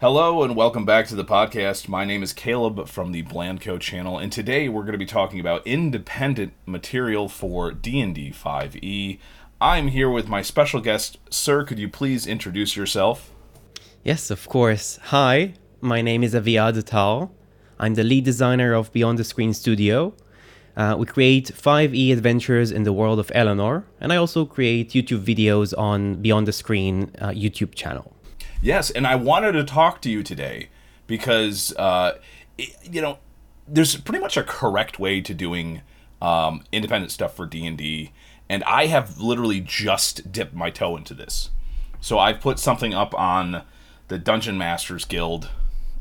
Hello and welcome back to the podcast. My name is Caleb from the Blandco channel, and today we're going to be talking about independent material for D&D 5e. I'm here with my special guest, sir. Could you please introduce yourself? Yes, of course. Hi, my name is Aviad Atal. I'm the lead designer of Beyond the Screen Studio. Uh, we create 5e adventures in the world of Eleanor, and I also create YouTube videos on Beyond the Screen uh, YouTube channel. Yes, and I wanted to talk to you today because uh, it, you know there's pretty much a correct way to doing um, independent stuff for D and D, and I have literally just dipped my toe into this. So I've put something up on the Dungeon Masters Guild,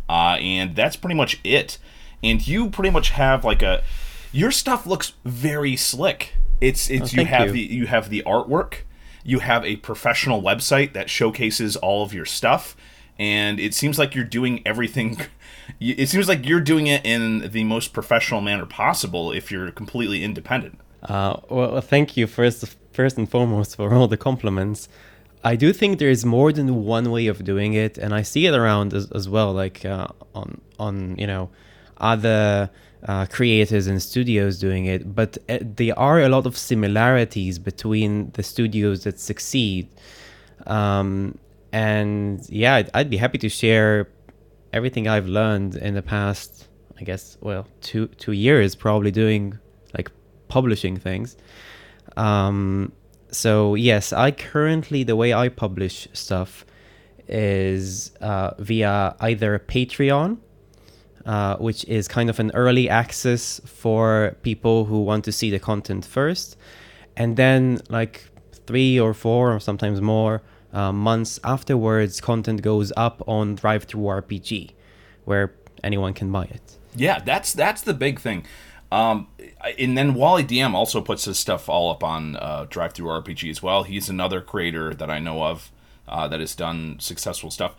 uh, and that's pretty much it. And you pretty much have like a your stuff looks very slick. It's it's Oh, you have you. the you have the artwork you have a professional website that showcases all of your stuff and it seems like you're doing everything it seems like you're doing it in the most professional manner possible if you're completely independent Uh, well, thank you first, first and foremost for all the compliments. I do think there is more than one way of doing it, and I see it around as, as well, like uh, on on you know other uh, creators and studios doing it. But uh, there are a lot of similarities between the studios that succeed, um, and yeah, I'd, I'd be happy to share everything I've learned in the past. I guess well, two two years probably doing like publishing things. Um, so yes, I currently the way I publish stuff is uh, via either Patreon, uh, which is kind of an early access for people who want to see the content first, and then like three or four or sometimes more uh, months afterwards, content goes up on DriveThruRPG, where anyone can buy it. yeah that's that's the big thing. Um, and then wally dm also puts his stuff all up on uh, DriveThruRPG as well. He's another creator that i know of uh, that has done successful stuff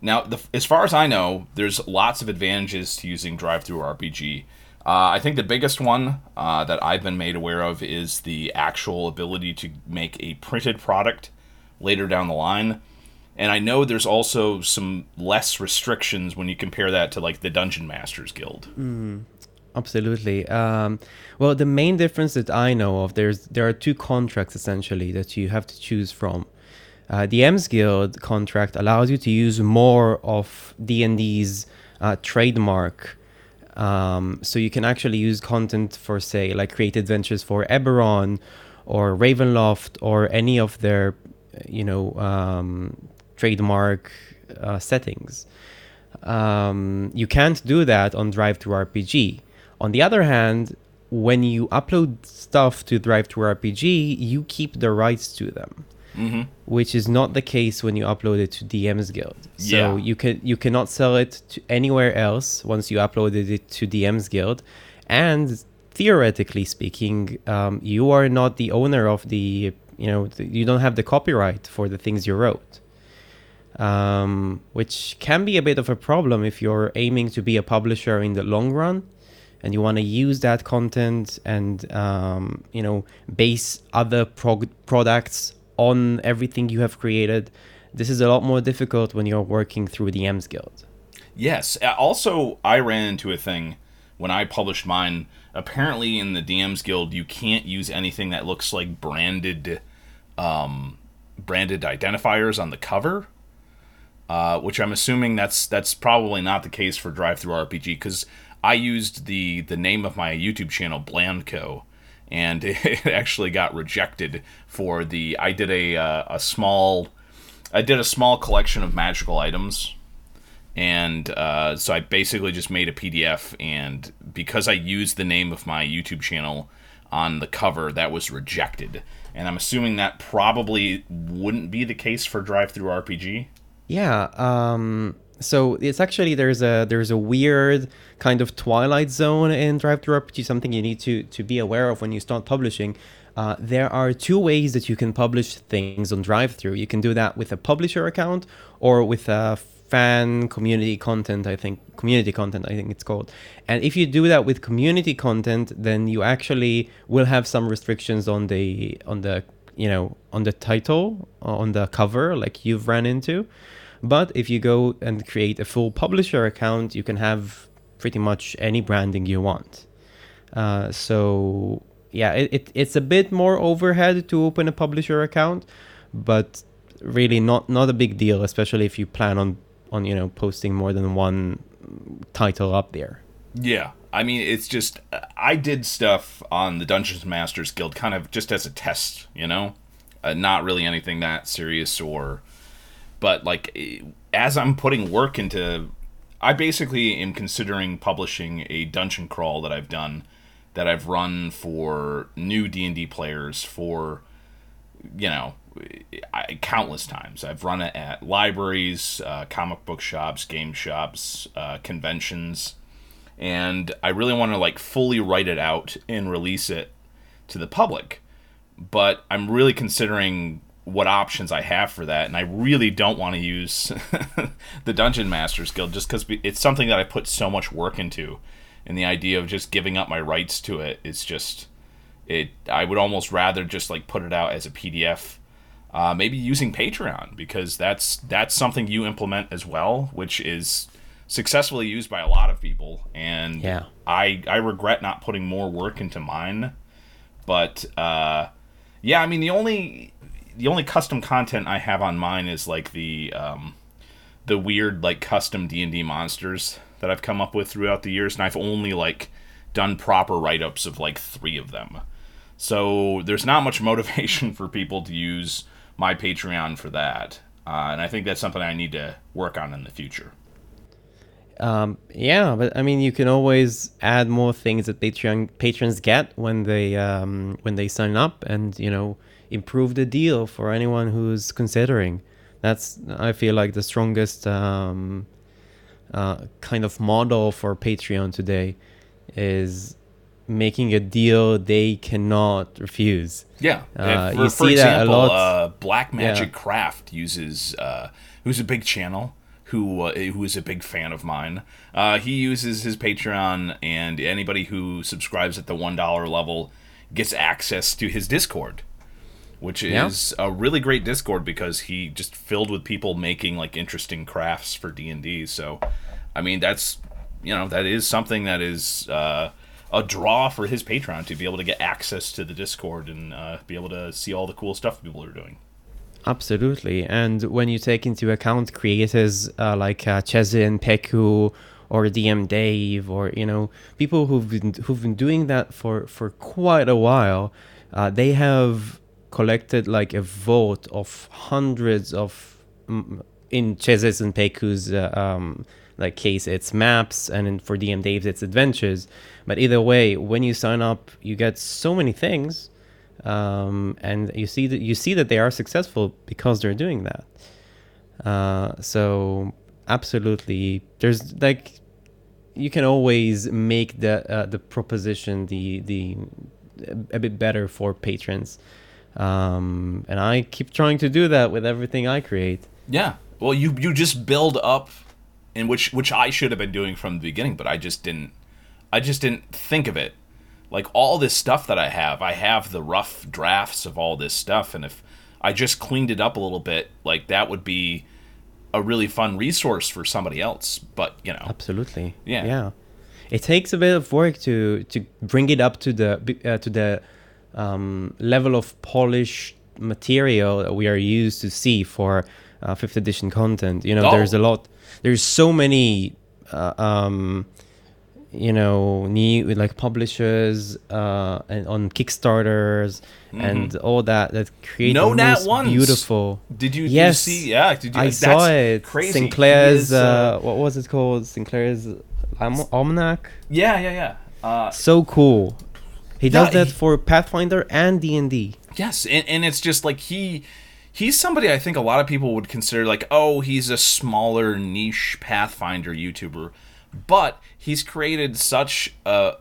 Now, the, as far as I know, there's lots of advantages to using DriveThruRPG. Uh, I think the biggest one uh, that I've been made aware of is the actual ability to make a printed product later down the line. And I know there's also some less restrictions when you compare that to like the Dungeon Masters Guild. Absolutely. Um, well, the main difference that I know of, there's there are two contracts essentially that you have to choose from. Uh, the M's Guild contract allows you to use more of D and D's uh, trademark, um, so you can actually use content for, say, like create adventures for Eberron or Ravenloft or any of their, you know, um, trademark uh, settings. Um, you can't do that on DriveThruRPG. On the other hand, when you upload stuff to DriveThruRPG, you keep the rights to them, Mm-hmm. which is not the case when you upload it to DM's Guild. So Yeah. you can you cannot sell it to anywhere else once you uploaded it to DM's Guild, and theoretically speaking, um, you are not the owner of the you know the, you don't have the copyright for the things you wrote um, which can be a bit of a problem if you're aiming to be a publisher in the long run and you want to use that content and um, you know base other prog- products on everything you have created this is a lot more difficult when you're working through the ems guild Yes. Uh, Also, I ran into a thing when I published mine. Apparently, in the DMs Guild, you can't use anything that looks like branded, um, branded identifiers on the cover. Uh, which I'm assuming that's that's probably not the case for DriveThruRPG because I used the the name of my YouTube channel Blandco, and it actually got rejected for the I did a uh, a small I did a small collection of magical items and uh, so I basically just made a PDF, and because I used the name of my YouTube channel on the cover, that was rejected. And I'm assuming that probably wouldn't be the case for DriveThruRPG. Yeah. Um, so it's actually there's a there's a weird kind of twilight zone in DriveThruRPG. Something you need to to be aware of when you start publishing. Uh, there are two ways that you can publish things on DriveThru. You can do that with a publisher account or with a fan community content. I think community content. I think it's called. And if you do that with community content, then you actually will have some restrictions on the on the you know on the title on the cover like you've ran into But if you go and create a full publisher account, you can have pretty much any branding you want. Uh, so yeah, it, it, it's a bit more overhead to open a publisher account, but really not not a big deal, especially if you plan on on you know posting more than one title up there. Yeah, I mean it's just I did stuff on the Dungeons Masters Guild kind of just as a test, you know, uh, not really anything that serious or, but like as I'm putting work into, I basically am considering publishing a dungeon crawl that I've done that I've run for new D&D players for you know I, countless times. I've run it at libraries, uh, comic book shops, game shops, uh, conventions, and I really want to like fully write it out and release it to the public. But I'm really considering what options I have for that, and I really don't want to use the Dungeon Masters Guild just because it's something that I put so much work into and the idea of just giving up my rights to it is just it i would almost rather just like put it out as a pdf uh, maybe using patreon because that's that's something you implement as well which is successfully used by a lot of people and yeah. I i regret not putting more work into mine but uh yeah i mean the only the only custom content i have on mine is like the um the weird like custom d&d monsters that I've come up with throughout the years, and I've only like done proper write ups of like three of them. So there's not much motivation for people to use my Patreon for that, uh, and I think that's something I need to work on in the future. Um, yeah, but I mean, you can always add more things that Patreon patrons get when they um, when they sign up, and you know, improve the deal for anyone who's considering. That's I feel like the strongest um, uh, kind of model for Patreon today is making a deal they cannot refuse. Yeah, uh, for, you see example, that a lot. Uh, Black Magic yeah. Craft uses uh, who's a big channel who uh, who is a big fan of mine. Uh, he uses his Patreon, and anybody who subscribes at the one dollar level gets access to his Discord, which is yeah. a really great Discord because he just filled with people making like interesting crafts for D and D. So I mean, that's you know that is something that is uh, a draw for his Patreon to be able to get access to the Discord and uh, be able to see all the cool stuff people are doing. Absolutely, and when you take into account creators uh, like uh, Chesin, Peku, or DM Dave, or you know people who've been who've been doing that for for quite a while, uh, they have collected like a vote of hundreds of in Chez's and Peku's uh, um, like case it's maps and for dm daves it's adventures. But either way when you sign up you get so many things um, and you see that you see that they are successful because they're doing that. Uh, so absolutely there's like you can always make the uh, the proposition the the a bit better for patrons um, and i keep trying to do that with everything i create yeah well you you just build up in which which I should have been doing from the beginning, but I just didn't. I just didn't think of it. Like all this stuff that I have, I have the rough drafts of all this stuff, and if I just cleaned it up a little bit, like that would be a really fun resource for somebody else. But you know, absolutely, yeah, yeah. It takes a bit of work to to bring it up to the uh, to the um, level of polished material that we are used to see for uh, fifth edition content. You know, oh. there's a lot there's so many uh, um, you know new like publishers uh, and on kickstarters mm-hmm. and all that that create no nat ones beautiful. Did you yes you see yeah did you, i saw it. crazy. Sinclair's is, uh, uh, what was it called? Sinclair's almanac? Yeah yeah yeah. Uh, so cool he does yeah, that he, for pathfinder and d&d yes and, and it's just like he he's somebody I think a lot of people would consider like, oh, he's a smaller niche Pathfinder YouTuber, but he's created such a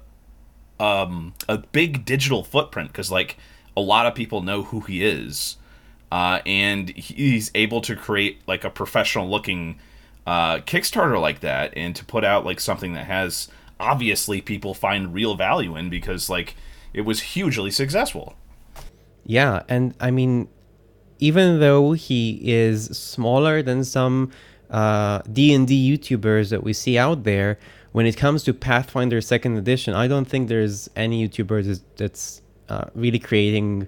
um, a big digital footprint because like a lot of people know who he is, uh, and he's able to create like a professional looking uh, Kickstarter like that, and to put out like something that has obviously people find real value in because like it was hugely successful. Yeah, and I mean even though he is smaller than some uh, D&D YouTubers that we see out there, when it comes to Pathfinder Second Edition, I don't think there's any YouTuber that's uh, really creating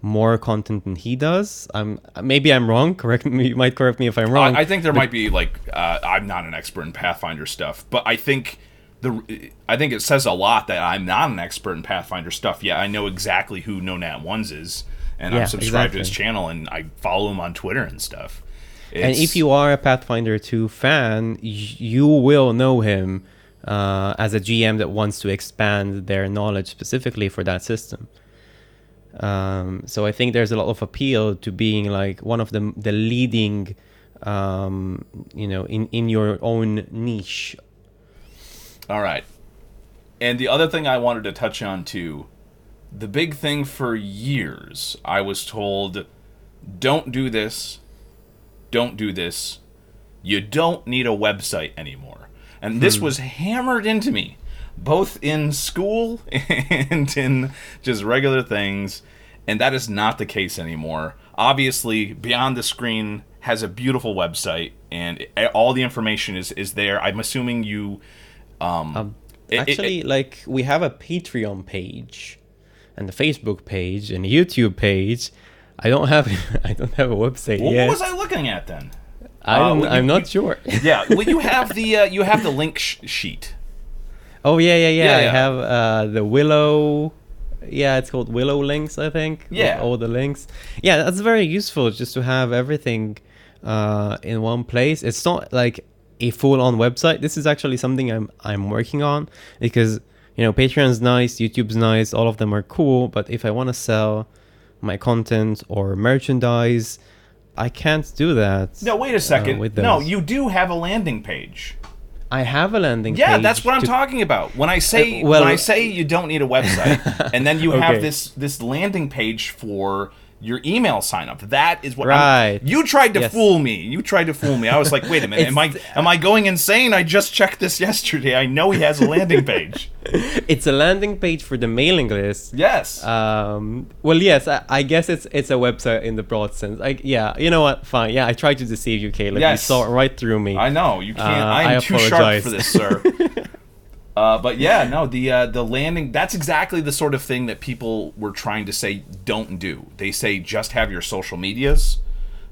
more content than he does. I'm maybe I'm wrong. Correct me. You might correct me if I'm wrong. I, I think there but, might be like uh, I'm not an expert in Pathfinder stuff, but I think the I think it says a lot that I'm not an expert in Pathfinder stuff. Yeah, I know exactly who No Nat Ones is, and yeah, I'm subscribed exactly. to his channel and I follow him on Twitter and stuff. It's, and if you are a Pathfinder 2 fan, you will know him uh, as a GM that wants to expand their knowledge specifically for that system. Um, so I think there's a lot of appeal to being like one of the the leading, um, you know, in in your own niche. All right, and the other thing I wanted to touch on too, the big thing for years I was told, don't do this, don't do this, you don't need a website anymore, and this hmm. was hammered into me both in school and in just regular things. And that is not the case anymore. Obviously, Beyond the Screen has a beautiful website, and all the information is, is there. I'm assuming you. Um, um actually, it, it, like, we have a Patreon page, and a Facebook page, and a YouTube page. I don't have I don't have a website well, yet. What was I looking at then? I don't, uh, well, I'm you, not sure. yeah, well, you have the uh, you have the link sh- sheet Oh yeah, yeah, yeah. yeah I yeah. have uh, the Willow. Yeah, it's called Willow links, I think. Yeah. All the links. Yeah, that's very useful just to have everything uh, in one place. It's not like a full-on website. This is actually something I'm I'm working on because you know Patreon's nice, YouTube's nice, all of them are cool. But if I want to sell my content or merchandise, I can't do that. No, wait a second. Uh, no, you do have a landing page. I have a landing yeah, page. Yeah, that's what I'm talking about. When I say uh, well, when I say you don't need a website, and then you okay. have this this landing page for your email sign up. That is what right. I'm, you tried to yes. fool me. You tried to fool me. I was like, wait a minute, am I am I going insane? I just checked this yesterday. I know he has a landing page. it's a landing page for the mailing list. Yes. Um, well, yes. I, I, guess it's it's a website in the broad sense. Like, yeah. You know what? Fine. Yeah. I tried to deceive you, Caleb. Yes. You saw it right through me. I know. You can't. Uh, I am too sharp for this, sir. Uh, but yeah, no, the uh, the landing that's exactly the sort of thing that people were trying to say don't do. They say just have your social medias,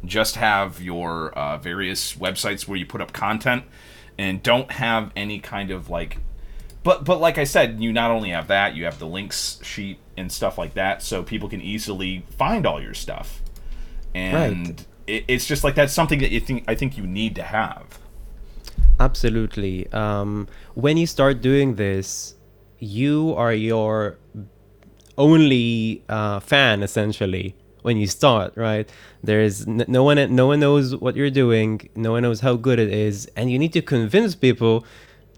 just have your uh, various websites where you put up content, and don't have any kind of like. But but like I said, you not only have that, you have the links sheet and stuff like that, so people can easily find all your stuff, and right. it, it's just like that's something that you think I think you need to have. Absolutely. Um, when you start doing this, you are your only uh, fan essentially when you start right? There's n- no one no one knows what you're doing no one knows how good it is and you need to convince people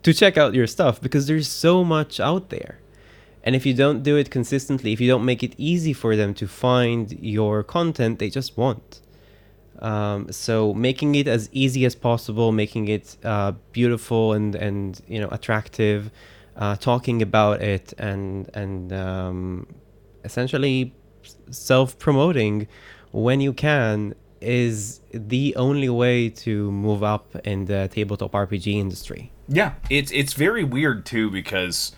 to check out your stuff because there's so much out there. And if you don't do it consistently if you don't make it easy for them to find your content they just won't um, so making it as easy as possible, making it uh, beautiful and and you know attractive, uh, talking about it and and um, essentially self promoting when you can is the only way to move up in the tabletop RPG industry. Yeah, it's it's very weird too because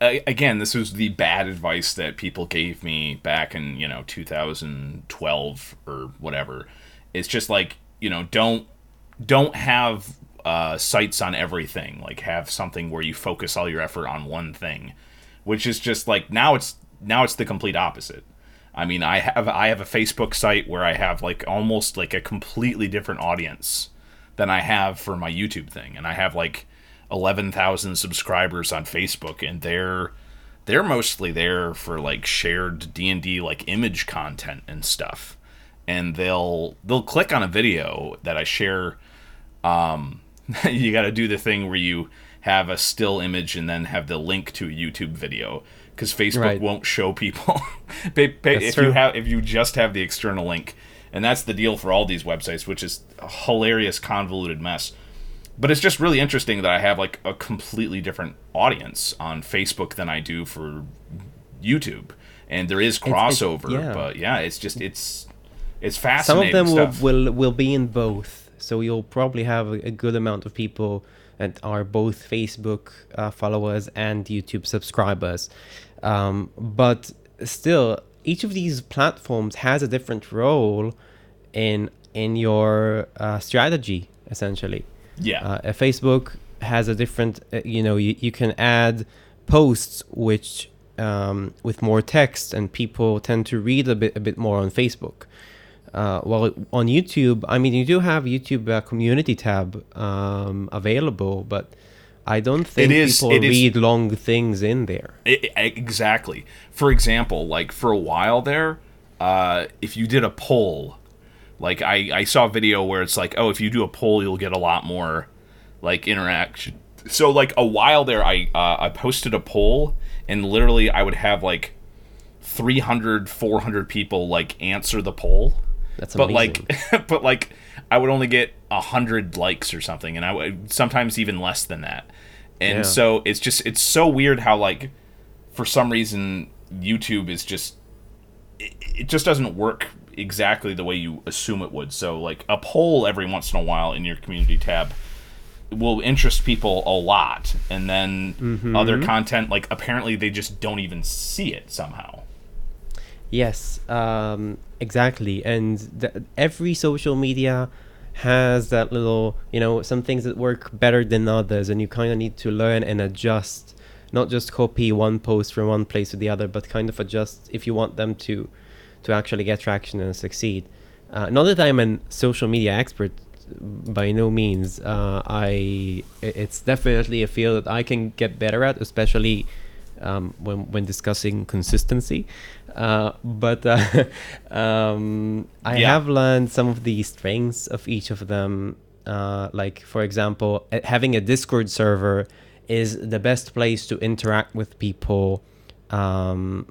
uh, again, this was the bad advice that people gave me back in you know 2012 or whatever it's just like you know don't don't have uh, sites on everything. Like have something where you focus all your effort on one thing, which is just like now it's now it's the complete opposite. I mean, I have I have a Facebook site where I have like almost like a completely different audience than I have for my YouTube thing, and I have like eleven thousand subscribers on Facebook, and they're they're mostly there for like shared D and D like image content and stuff and they'll they'll click on a video that I share. Um, you got to do the thing where you have a still image and then have the link to a YouTube video because Facebook right. won't show people pay, pay, if true. you have if you just have the external link, and that's the deal for all these websites, which is a hilarious convoluted mess. But it's just really interesting that I have like a completely different audience on Facebook than I do for YouTube, and there is crossover. It's, it's, yeah. But yeah, it's just it's it's fascinating. Some of them will, stuff. will will be in both, so you'll probably have a, good amount of people that are both Facebook uh, followers and YouTube subscribers. Um, but still, each of these platforms has a different role in in your uh, strategy, essentially. yeah. Uh, uh, Facebook has a different, uh, you know, you, you can add posts which um, with more text, and people tend to read a bit a bit more on Facebook. Uh, while on YouTube, I mean, you do have YouTube uh, community tab um, available, but I don't think is- people it is- read long things in there. I- I- exactly. For example, like for a while there, uh, if you did a poll, like I, I saw a video where it's like, oh, if you do a poll, you'll get a lot more like interaction. So like a while there, I uh, I posted a poll, and literally I would have like 300, 400 people like answer the poll. That's but amazing. like but like i would only get a hundred likes or something and i would sometimes even less than that and Yeah. so it's just it's so weird how like for some reason youtube is just it, it just doesn't work exactly the way you assume it would so like a poll every once in a while in your community tab will interest people a lot and then Mm-hmm. other content like apparently they just don't even see it somehow Yes, um, exactly. And th- every social media has that little, you know, some things that work better than others, and you kind of need to learn and adjust, not just copy one post from one place to the other, but kind of adjust if you want them to, to actually get traction and succeed. Uh, not that I'm a social media expert, by no means. Uh, I it's definitely a field that I can get better at, especially um, when when discussing consistency. Uh, but uh, um, I Yeah. have learned some of the strengths of each of them. Uh, like for example, uh, having a Discord server is the best place to interact with people um,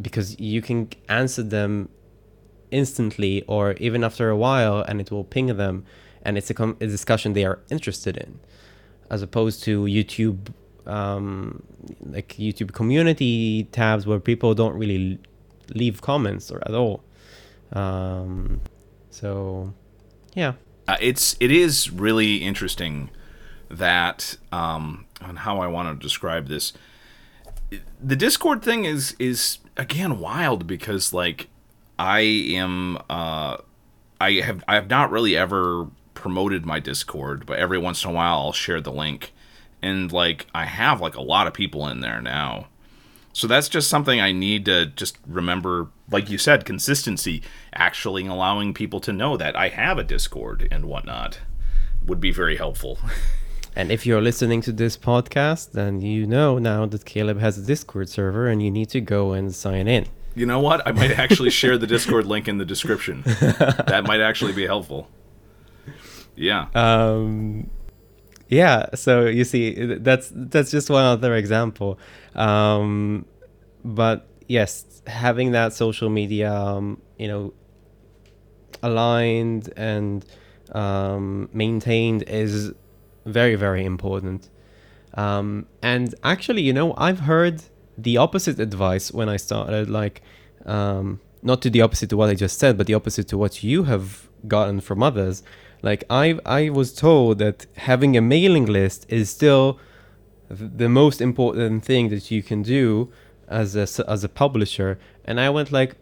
because you can answer them instantly or even after a while and it will ping them and it's a, com- a discussion they are interested in as opposed to youtube um, like youtube community tabs where people don't really leave comments or at all. Um, so yeah. Uh, it's it is really interesting that um on how I want to describe this. The discord thing is is again wild because like I am uh I have I have not really ever promoted my discord but every once in a while I'll share the link. And like I have like a lot of people in there now so that's just something I need to just remember, like you said, consistency. Actually allowing people to know that I have a Discord and whatnot would be very helpful. and if you're listening to this podcast then you know now that caleb has a discord server and you need to go and sign in You know what? I might actually share the Discord link in the description. that might actually be helpful. Yeah. um yeah so you see that's that's just one other example. Um but yes having that social media um, you know aligned and um maintained is very very important. Um and actually you know i've heard the opposite advice when i started like um not to the opposite to what i just said but the opposite to what you have gotten from others like i i was told that having a mailing list is still the most important thing that you can do as a as a publisher. And i went like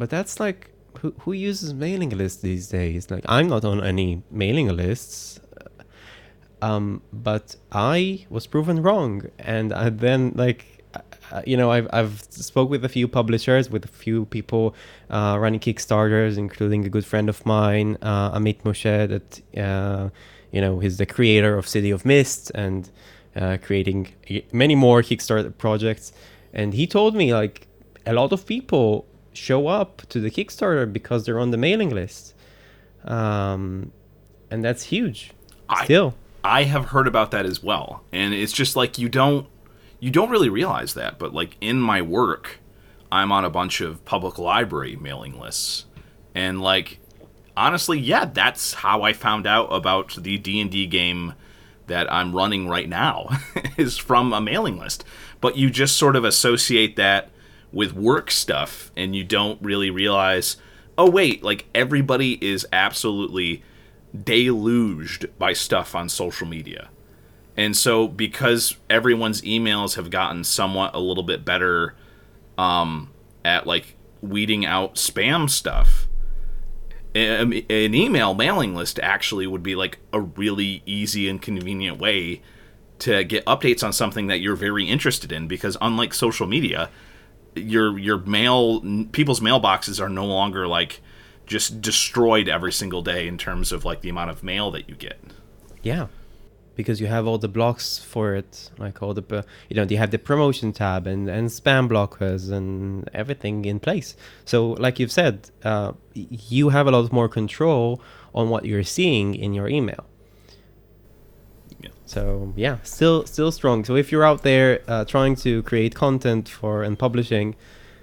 but that's like who, who uses mailing lists these days? Like i'm not on any mailing lists. Um, but I was proven wrong, and I then like, you know, I've I've spoke with a few publishers, with a few people uh, running Kickstarters, including a good friend of mine, uh, Amit Moshe, that uh, you know, he's the creator of City of Mist and uh, creating many more Kickstarter projects, and he told me like a lot of people show up to the Kickstarter because they're on the mailing list, um, and that's huge. I- Still. I have heard about that as well. And it's just like you don't you don't really realize that, but like in my work, I'm on a bunch of public library mailing lists. And like honestly, yeah, that's how I found out about the D&D game that I'm running right now is from a mailing list. But you just sort of associate that with work stuff and you don't really realize oh wait, like everybody is absolutely deluged by stuff on social media. And so because everyone's emails have gotten somewhat a little bit better um, at like weeding out spam stuff, an email mailing list actually would be like a really easy and convenient way to get updates on something that you're very interested in because unlike social media your your mail people's mailboxes are no longer like just destroyed every single day in terms of like the amount of mail that you get. Yeah because you have all the blocks for it like all the you know you have the promotion tab and and spam blockers and everything in place so like you've said uh, you have a lot more control on what you're seeing in your email yeah. So yeah, still still strong. So if you're out there uh, trying to create content for and publishing,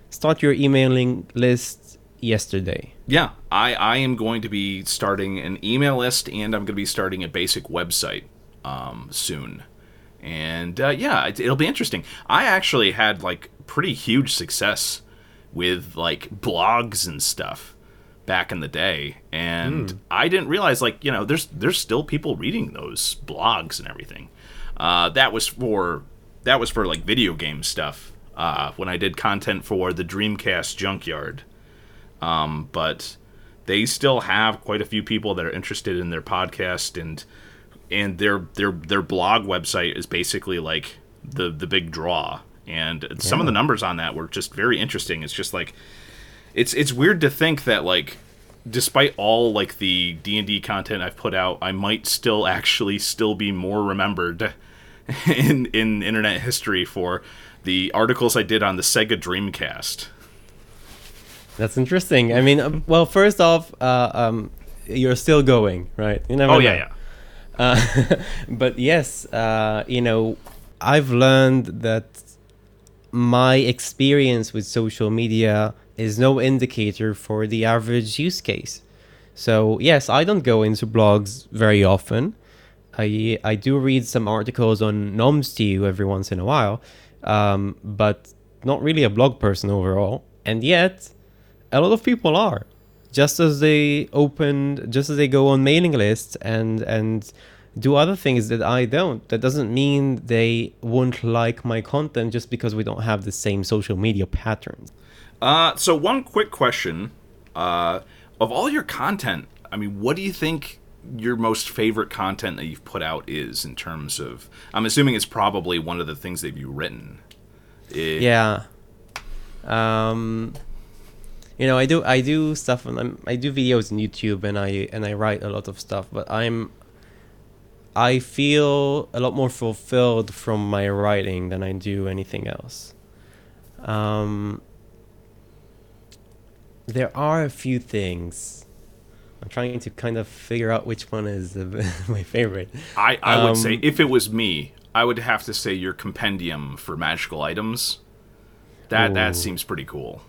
start your emailing list yesterday. Yeah, I I am going to be starting an email list and I'm going to be starting a basic website um, soon. And uh, yeah, it, it'll be interesting. I actually had like pretty huge success with like blogs and stuff back in the day, and mm. I didn't realize like you know there's there's still people reading those blogs and everything. Uh, that was for that was for like video game stuff uh, when I did content for the Dreamcast Junkyard. Um, but they still have quite a few people that are interested in their podcast and and their their their blog website is basically like the the big draw and yeah. some of the numbers on that were just very interesting it's just like it's it's weird to think that like despite all like the D&D content I've put out, I might still actually still be more remembered in in internet history for the articles I did on the Sega Dreamcast. That's interesting. I mean, um, well, first off, uh, um, you're still going, right? You never oh know. yeah, yeah. But yes, uh, you know, I've learned that my experience with social media is no indicator for the average use case. So, yes, I don't go into blogs very often. I, I do read some articles on Gnome Stew every once in a while, um, but not really a blog person overall. And yet, a lot of people are. Just as they open, just as they go on mailing lists and and do other things that I don't. That doesn't mean they won't like my content just because we don't have the same social media patterns. Uh, so one quick question: uh, of all your content, I mean, what do you think your most favorite content that you've put out is in terms of? I'm assuming it's probably one of the things that you've written. It, yeah. Um, you know, I do I do stuff and I'm, I do videos on YouTube and I and I write a lot of stuff, but I'm I feel a lot more fulfilled from my writing than I do anything else. Um, there are a few things. I'm trying to kind of figure out which one is my favorite. I, I um, would say, um, if it was me, I would have to say your compendium for magical items. That ooh. that seems pretty cool.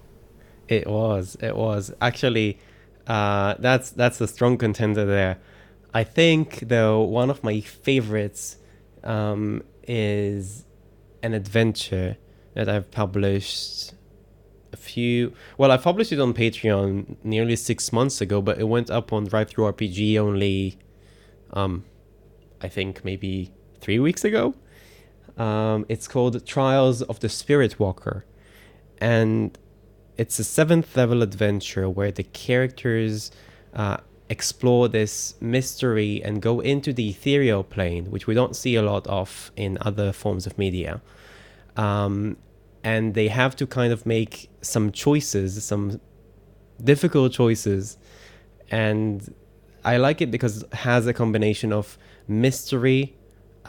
It was. It was actually. Uh, that's that's a strong contender there. I think though one of my favorites um, is an adventure that I've published a few. Well, I published it on Patreon nearly six months ago, but it went up on DriveThruRPG only, um, I think maybe three weeks ago. Um, it's called Trials of the Spirit Walker, and it's a seventh level adventure where the characters uh, explore this mystery and go into the ethereal plane, which we don't see a lot of in other forms of media. Um, and they have to kind of make some choices, some difficult choices. And I like it because it has a combination of mystery,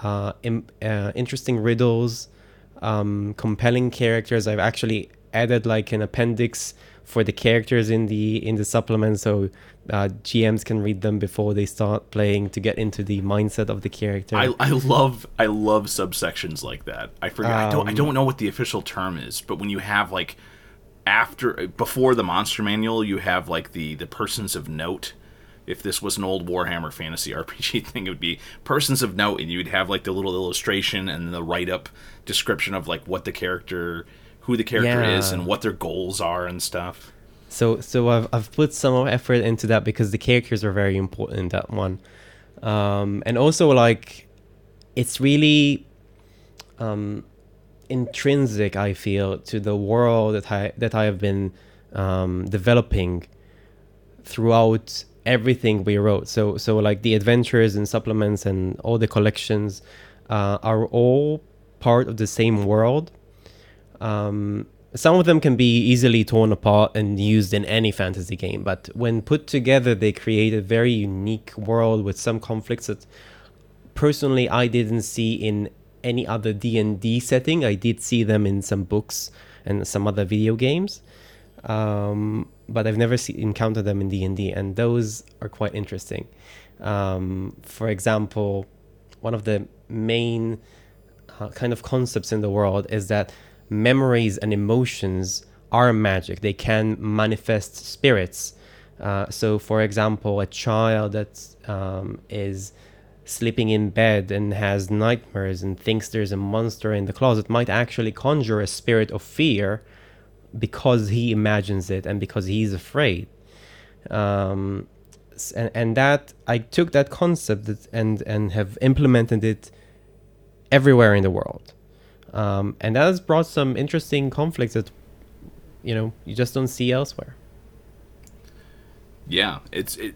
uh, Im- uh, interesting riddles, um, compelling characters. I've actually added like an appendix for the characters in the in the supplement so uh, GMs can read them before they start playing to get into the mindset of the character. I, I love I love subsections like that. I forget um, I don't I um, don't know what the official term is, but when you have like after before the monster manual, you have like the the persons of note. If this was an old Warhammer Fantasy RPG thing, it would be persons of note, and you'd have like the little illustration and the write up description of like what the character, who the character yeah. is, and what their goals are and stuff. So so I've I've put some effort into that because the characters are very important in that one, um, and also like, it's really, um, intrinsic. I feel to the world that I that I have been um, developing throughout everything we wrote. So so like the adventures and supplements and all the collections uh, are all part of the same world. Um, some of them can be easily torn apart and used in any fantasy game, but when put together, they create a very unique world with some conflicts that personally I didn't see in any other D&D setting. I did see them in some books and some other video games. Um, but I've never see, encountered them in D&D and those are quite interesting. Um, for example, one of the main uh, kind of concepts in the world is that memories and emotions are magic. They can manifest spirits. Uh, so, for example, a child that um, is sleeping in bed and has nightmares and thinks there's a monster in the closet might actually conjure a spirit of fear because he imagines it and because he's afraid. Um, and, and that I took that concept and and have implemented it everywhere in the world. Um, and that has brought some interesting conflicts that you know you just don't see elsewhere. Yeah, it's it.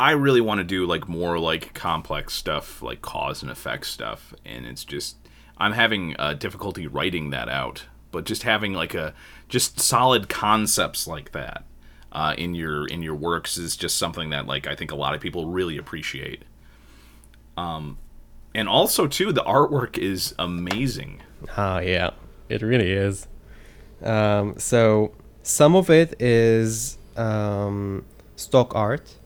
I really want to do like more like complex stuff, like cause and effect stuff, and it's just I'm having uh, difficulty writing that out. But just having like a just solid concepts like that uh, in your in your works is just something that like I think a lot of people really appreciate. Um, and also too the artwork is amazing. Ah yeah. It really is. Um, so some of it is um, stock art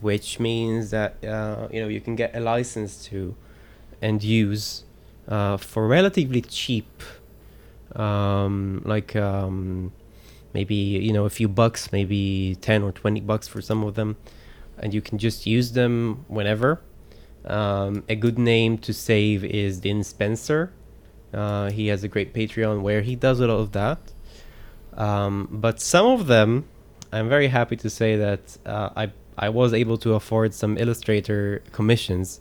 which means that uh, you know you can get a license to and use uh, for relatively cheap um, like um, maybe you know a few bucks maybe 10 or 20 bucks for some of them. And you can just use them whenever um, a good name to save is Dean Spencer. Uh, he has a great Patreon where he does a lot of that. Um, but some of them, I'm very happy to say that uh, I I was able to afford some illustrator commissions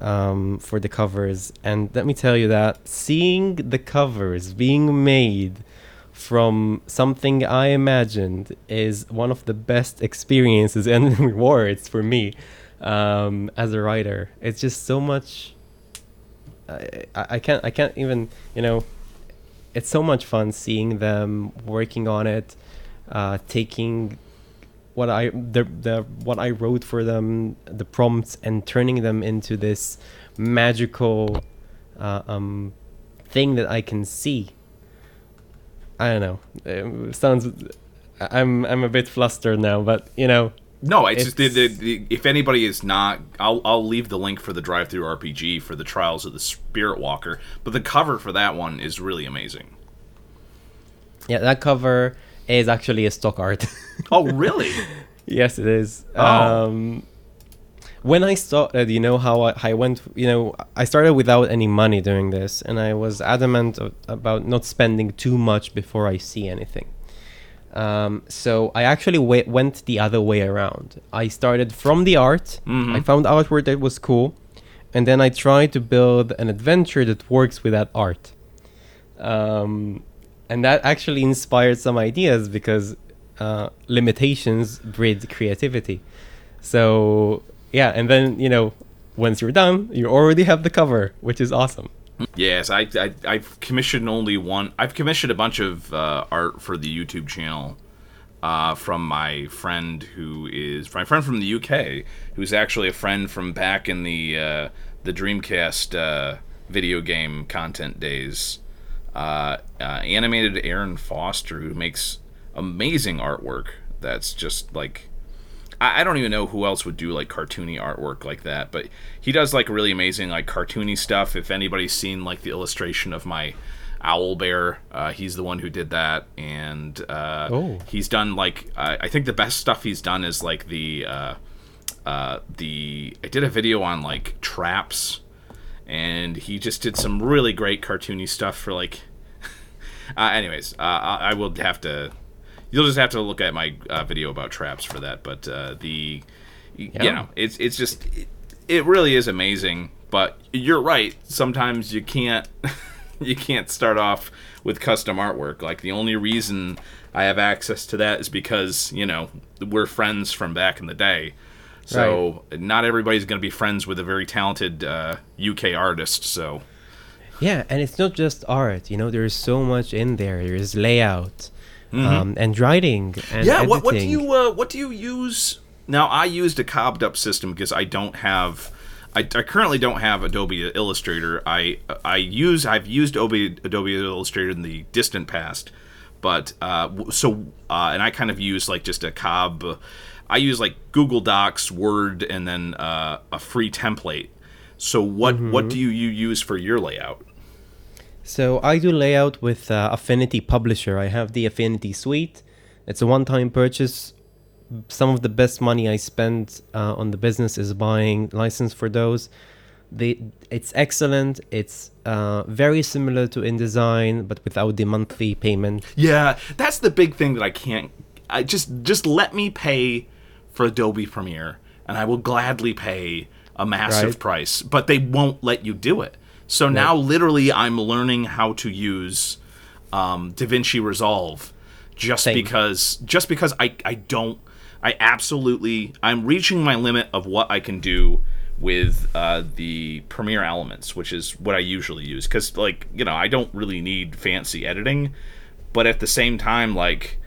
um, for the covers, and let me tell you that seeing the covers being made from something I imagined is one of the best experiences and rewards for me um, as a writer. It's just so much. I, I can't I can't even you know. It's so much fun seeing them working on it, uh, taking what I the the what I wrote for them, the prompts, and turning them into this magical uh, um, thing that I can see. I don't know. It sounds. I'm I'm a bit flustered now, but you know, no, it's, it's just the, the, the, if anybody is not, I'll I'll leave the link for the DriveThruRPG for the Trials of the Spirit Walker. But the cover for that one is really amazing. Yeah, that cover is actually a stock art. oh, really? yes, it is. Oh. Um, when I started, you know how I, I, went, you know, I started without any money doing this, and I was adamant about not spending too much before I see anything. Um, so I actually w- went the other way around. I started from the art. Mm-hmm. I found artwork that was cool, and then I tried to build an adventure that works with that art. Um, and that actually inspired some ideas because uh, limitations breed creativity. So yeah, and then you know, once you're done, you already have the cover, which is awesome. Yes, I, I have commissioned only one. I've commissioned a bunch of uh, art for the YouTube channel uh, from my friend who is my friend from the UK, who's actually a friend from back in the uh, the Dreamcast uh, video game content days. Uh, uh, animated Aaron Foster, who makes amazing artwork. That's just like I, I don't even know who else would do like cartoony artwork like that, but he does like really amazing like cartoony stuff. If anybody's seen like the illustration of my owl bear, uh, he's the one who did that, and uh, oh. he's done like uh, I think the best stuff he's done is like the uh, uh, the I did a video on like traps, and he just did some really great cartoony stuff for like. Uh, anyways, I, I will have to You'll just have to look at my uh, video about traps for that. But uh, the, you know, it's it's just it, it really is amazing. But you're right. Sometimes you can't you can't start off with custom artwork. Like the only reason I have access to that is because you know we're friends from back in the day. So not everybody's going to be friends with a very talented uh, UK artist. So Yeah, and it's not just art. You know, there's so much in there. There's layout, um, and writing, and Mm-hmm. yeah, what, what do you uh, what do you use? Now I used a cobbed up system because I don't have. I, I currently don't have Adobe Illustrator. I I use I've used Adobe Adobe Illustrator in the distant past, but uh, so uh, and I kind of use like just a cob. I use like Google Docs, Word, and then uh, a free template. So what what do you, you use for your layout? So I do layout with uh, Affinity Publisher. I have the Affinity Suite. It's a one-time purchase. Some of the best money I spend uh, on the business is buying license for those. They, it's excellent. It's uh, very similar to InDesign, but without the monthly payment. Yeah, that's the big thing that I can't. I just just let me pay for Adobe Premiere, and I will gladly pay a massive Right. price. But they won't let you do it. So now, literally, I'm learning how to use um, DaVinci Resolve just Same. because just because I I don't I absolutely I'm reaching my limit of what I can do with uh, the Premiere Elements, which is what I usually use. Because like you know I don't really need fancy editing, but at the same time like.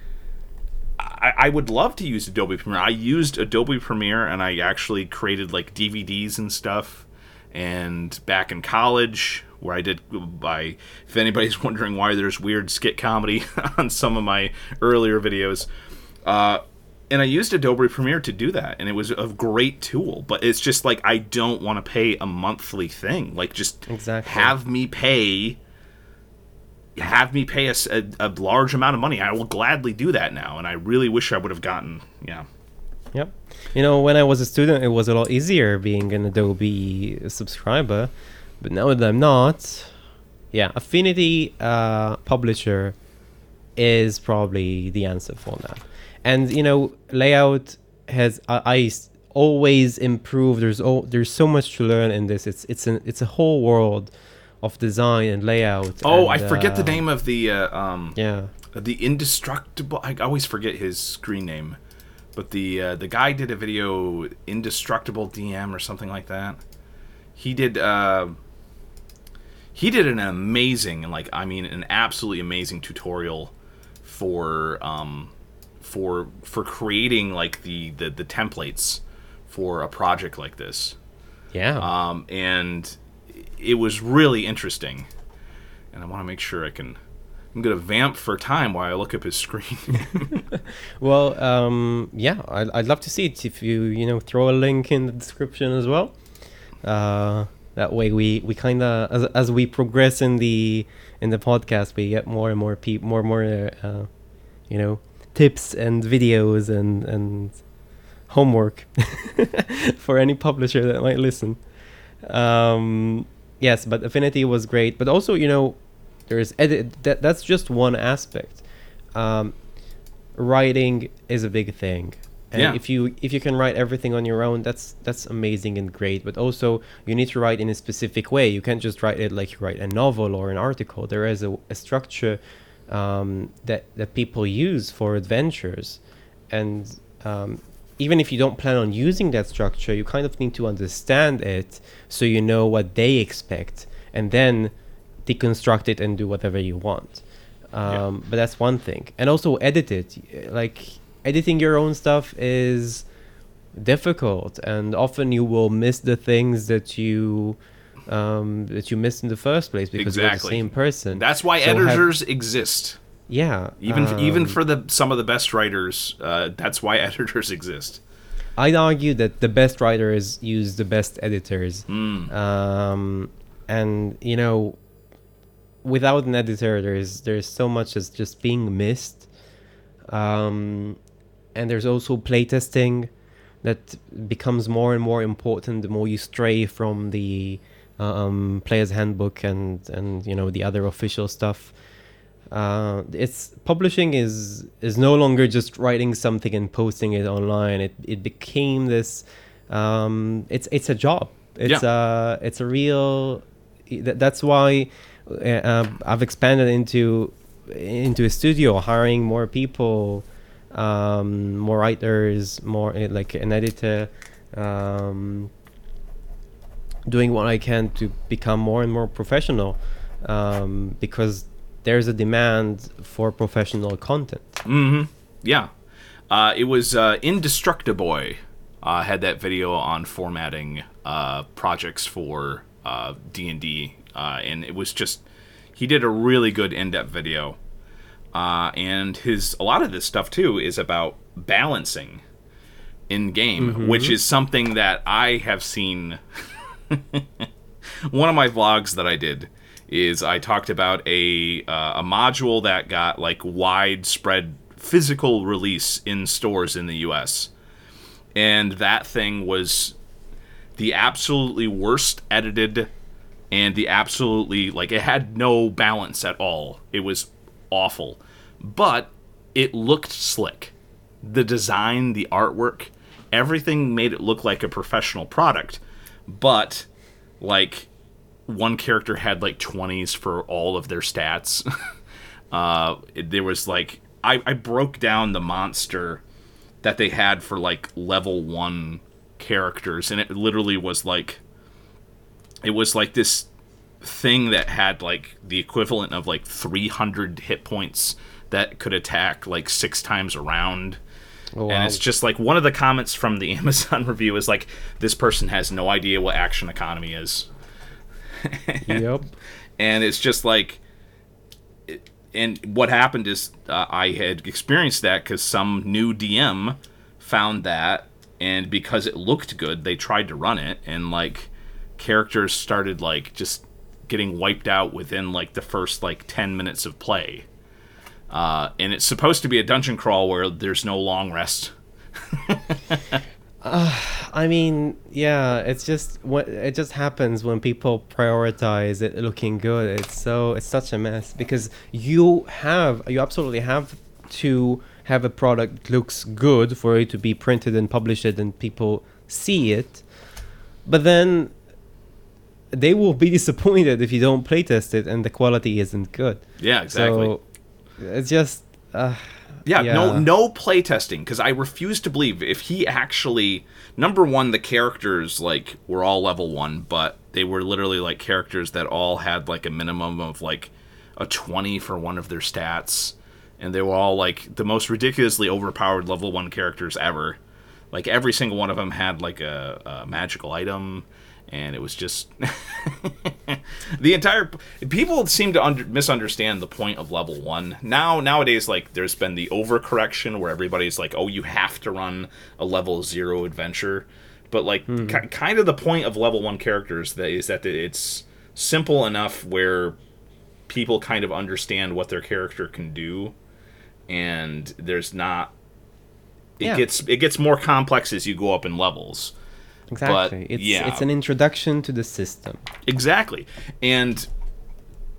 I, I would love to use Adobe Premiere. I used Adobe Premiere and I actually created like DVDs and stuff. And back in college, where I did by if anybody's wondering why there's weird skit comedy on some of my earlier videos, uh, and I used Adobe Premiere to do that, and it was a great tool. But it's just like I don't want to pay a monthly thing. Like just Exactly. have me pay have me pay a large amount of money. I will gladly do that now, and I really wish I would have gotten. Yeah, Yep. You know, when I was a student, it was a lot easier being an Adobe subscriber, but now that I'm not, yeah, Affinity uh, Publisher is probably the answer for that. And you know, layout has I, I always improve. There's oh, there's so much to learn in this. It's it's an it's a whole world of design and layout. Oh, and, I forget the uh, name of the uh, um Yeah. the indestructible. I always forget his screen name, but the uh, the guy did a video indestructible DM or something like that. He did. Uh, he did an amazing and like I mean an absolutely amazing tutorial for um for for creating like the the, the templates for a project like this Yeah. um, and it was really interesting. And I want to make sure I can. I'm gonna vamp for time while I look up his screen. Well, um, yeah, I'd, I'd love to see it if you you know throw a link in the description as well. Uh, that way, we we kind of as, as we progress in the in the podcast, we get more and more people, more and more, uh, you know, tips and videos and and homework for any publisher that might listen. Um, yes, but Affinity was great, but also you know, there's edit. That that's just one aspect. Um, writing is a big thing and Yeah. if you if you can write everything on your own that's that's amazing and great but also you need to write in a specific way you can't just write it like you write a novel or an article there is a, a structure um, that that people use for adventures and um, even if you don't plan on using that structure you kind of need to understand it so you know what they expect and then deconstruct it and do whatever you want um, but that's one thing and also edit it like editing your own stuff is difficult and often you will miss the things that you um, that you missed in the first place because you're the same person That's why So have- editors exist. yeah Even even um, for the some of the best writers, uh, that's why editors exist. I'd argue that the best writers use the best editors. Hmm. Um, and you know, without an editor, there's there's so much that's just being missed. Um, and there's also playtesting that becomes more and more important the more you stray from the um, player's handbook and and you know the other official stuff. uh, it's publishing is is no longer just writing something and posting it online. It it became this. Um, it's it's a job. It's Yeah. a it's a real. that- That's why uh, I've expanded into into a studio, hiring more people, um, more writers, more uh, like an editor, um, doing what I can to become more and more professional, um, because there's a demand for professional content. Mm-hmm. Yeah. Uh, it was uh, Indestructoboy uh, had that video on formatting uh, projects for uh, D&D, uh, and it was just he did a really good in-depth video. Uh, and his a lot of this stuff too is about balancing in game, which is something that I have seen one of my vlogs that I did is I talked about a uh, a module that got like widespread physical release in stores in the U.S. and that thing was the absolutely worst edited and the absolutely like it had no balance at all. It was awful, but it looked slick. The design, the artwork, everything made it look like a professional product, but like one character had like 20s for all of their stats. uh, there was like I, I broke down the monster that they had for like level one characters, and it literally was like it was like this thing that had like the equivalent of like 300 hit points that could attack like six times around. Oh, And wow. it's just like one of the comments from the Amazon review is like, this person has no idea what action economy is. yep. and it's just like it- and what happened is uh, i had experienced that because some new dm found that and because it looked good they tried to run it and like characters started like just getting wiped out within like the first like 10 minutes of play uh, and it's supposed to be a dungeon crawl where there's no long rest I mean, yeah, it's just what it just happens when people prioritize it looking good. It's so it's such a mess because you have you absolutely have to have a product looks good for it to be printed and published and people see it. But then they will be disappointed if you don't playtest it and the quality isn't good. yeah exactly So it's just uh, Yeah, no Yeah. no playtesting because I refuse to believe if he actually number one the characters like were all level 1 but they were literally like characters that all had like a minimum of like a 20 for one of their stats and they were all like the most ridiculously overpowered level 1 characters ever. Like every single one of them had like a, a magical item and it was just the entire people seem to under, misunderstand the point of level one. Now nowadays like there's been the overcorrection where everybody's like oh you have to run a level zero adventure. But like hmm. ki- kind of the point of level one characters that is that it's simple enough where people kind of understand what their character can do and there's not it Yeah. gets it gets more complex as you go up in levels exactly it's yeah. it's an introduction to the system. Exactly. And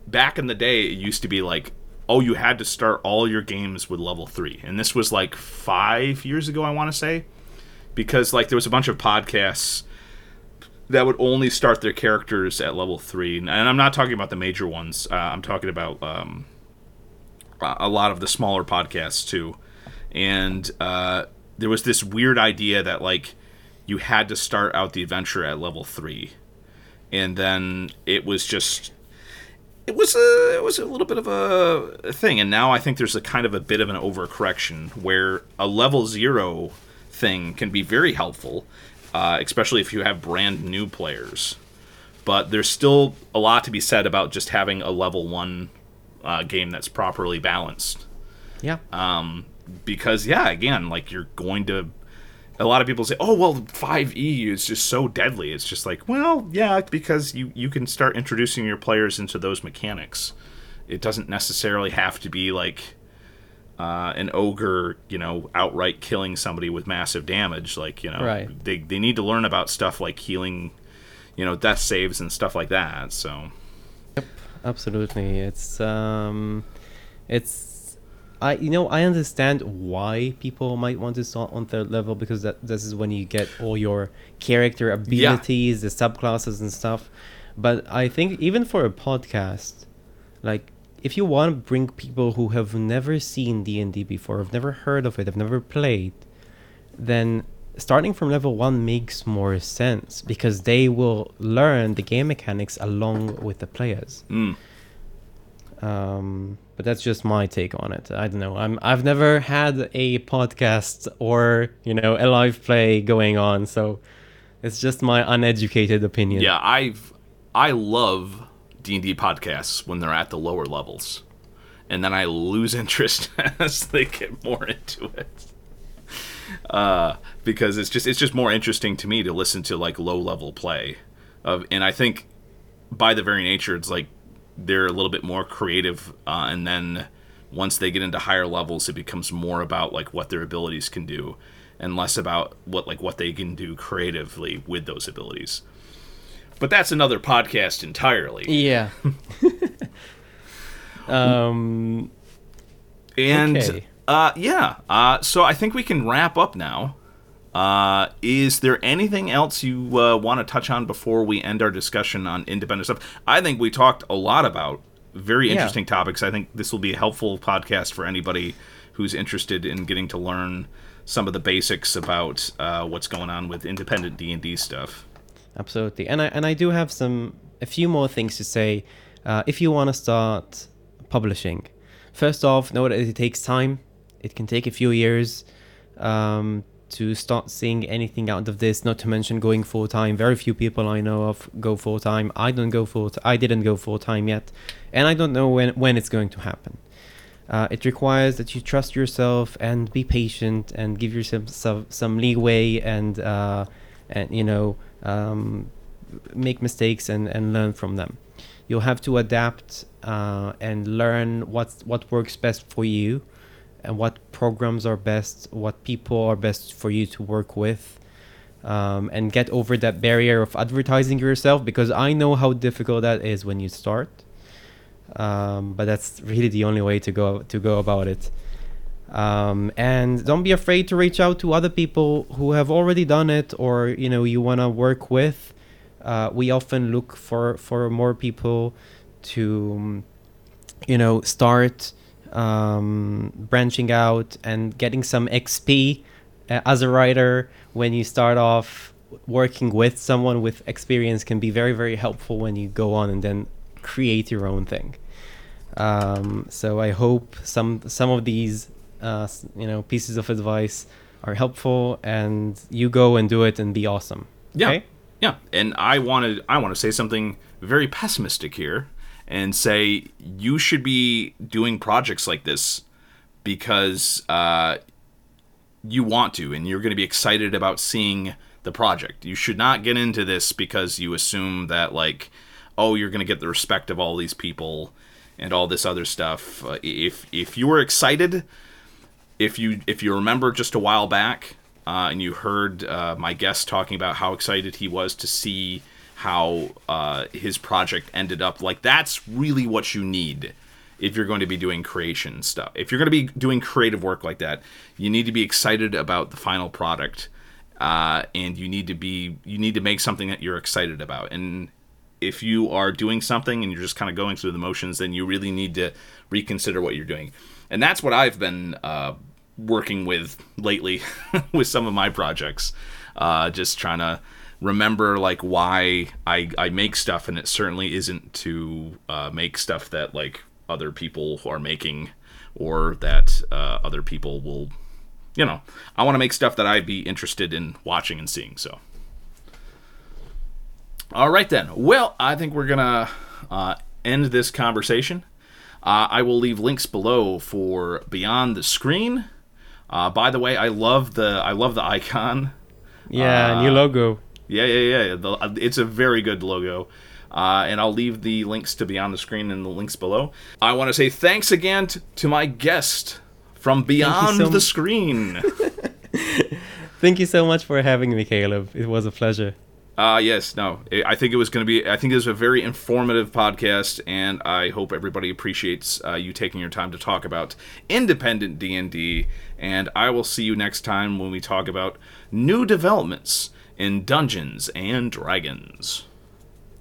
back in the day, it used to be like, oh, you had to start all your games with level three. And this was like five years ago, I want to say. Because like there was a bunch of podcasts that would only start their characters at level three. And I'm not talking about the major ones. Uh, I'm talking about um, a a lot of the smaller podcasts too. And uh, there was this weird idea that like you had to start out the adventure at level three. And then it was just it was a it was a little bit of a, thing. And now i think there's a kind of a bit of an overcorrection where a level zero thing can be very helpful uh, especially if you have brand new players. But there's still a lot to be said about just having a level one uh, game that's properly balanced. Yeah. um because yeah again like you're going to a lot of people say oh well 5e is just so deadly it's just like well yeah because you you can start introducing your players into those mechanics it doesn't necessarily have to be like uh, an ogre you know outright killing somebody with massive damage like you know Right. they, they need to learn about stuff like healing you know death saves and stuff like that so yep, Absolutely. It's um it's I you know I understand why people might want to start on third level because that this is when you get all your character abilities, the subclasses and stuff. But I think even for a podcast, like if you want to bring people who have never seen D&D before, have never heard of it, have never played, then starting from level 1 makes more sense because they will learn the game mechanics along with the players. Mm. Um, but that's just my take on it. I don't know. I'm I've never had a podcast or, you know, a live play going on, so it's just my uneducated opinion. Yeah, I've I love D&D podcasts when they're at the lower levels. And then I lose interest as they get more into it. Uh, because it's just it's just more interesting to me to listen to like low level play of and I think by the very nature it's like they're a little bit more creative uh, and then once they get into higher levels it becomes more about like what their abilities can do and less about what like what they can do creatively with those abilities but that's another podcast entirely. Yeah. um. And Okay. uh, yeah, uh, so I think we can wrap up now. Uh, is there anything else you uh, want to touch on before we end our discussion on independent stuff? I think we talked a lot about very Yeah. interesting topics. I think this will be a helpful podcast for anybody who's interested in getting to learn some of the basics about uh, what's going on with independent D and D stuff. Absolutely, and I and I do have some a few more things to say. Uh, if you want to start publishing, first off, know that it takes time. It can take a few years um, to start seeing anything out of this. Not to mention going full time. Very few people I know of go full time. I don't go full. T- I didn't go full time yet, and I don't know when when it's going to happen. Uh, it requires that you trust yourself and be patient and give yourself some, some leeway and uh, and you know um, make mistakes and, and learn from them. You'll have to adapt uh, and learn what what works best for you what programs are best, what people are best for you to work with. Um, and get over that barrier of advertising yourself because I know how difficult that is when you start um, but that's really the only way to go to go about it. Um, and don't be afraid to reach out to other people who have already done it, or you know you want to work with. Uh, we often look for for more people to, you know, start um, branching out and getting some XP uh, as a writer when you start off working with someone with experience can be very very helpful when you go on and then create your own thing. Um, so i hope some some of these uh, you know pieces of advice are helpful and you go and do it and be awesome. Yeah. okay? Yeah, and I wanted I want to say something very pessimistic here and say you should be doing projects like this because uh, you want to and you're going to be excited about seeing the project. You should not get into this because you assume that like oh you're going to get the respect of all these people and all this other stuff. Uh, if if you were excited if you if you remember just a while back uh, and you heard uh, my guest talking about how excited he was to see how uh, his project ended up like that's really what you need if you're going to be doing creation stuff if you're going to be doing creative work like that you need to be excited about the final product uh, and you need to be you need to make something that you're excited about and if you are doing something and you're just kind of going through the motions, then you really need to reconsider what you're doing. And that's what I've been uh, working with lately with some of my projects. Uh, just trying to remember like why I, I make stuff, and it certainly isn't to uh, make stuff that like other people are making or that uh, other people will. You know, I want to make stuff that I'd be interested in watching and seeing. So. All right, then. Well, I think we're going to uh, end this conversation. Uh, I will leave links below for Beyond the Screen. Uh, by the way, I love the I love the icon. yeah new logo Yeah, yeah, yeah. The, uh, it's a very good logo. Uh, and I'll leave the links to Beyond the Screen in the links below. I want to say thanks again t- to my guest from Beyond so the Screen. thank you so much for having me caleb it was a pleasure Uh, yes, no. I think it was going to be. I think it was a very informative podcast, and I hope everybody appreciates uh, you taking your time to talk about independent D and D. And I will see you next time when we talk about new developments in Dungeons and Dragons.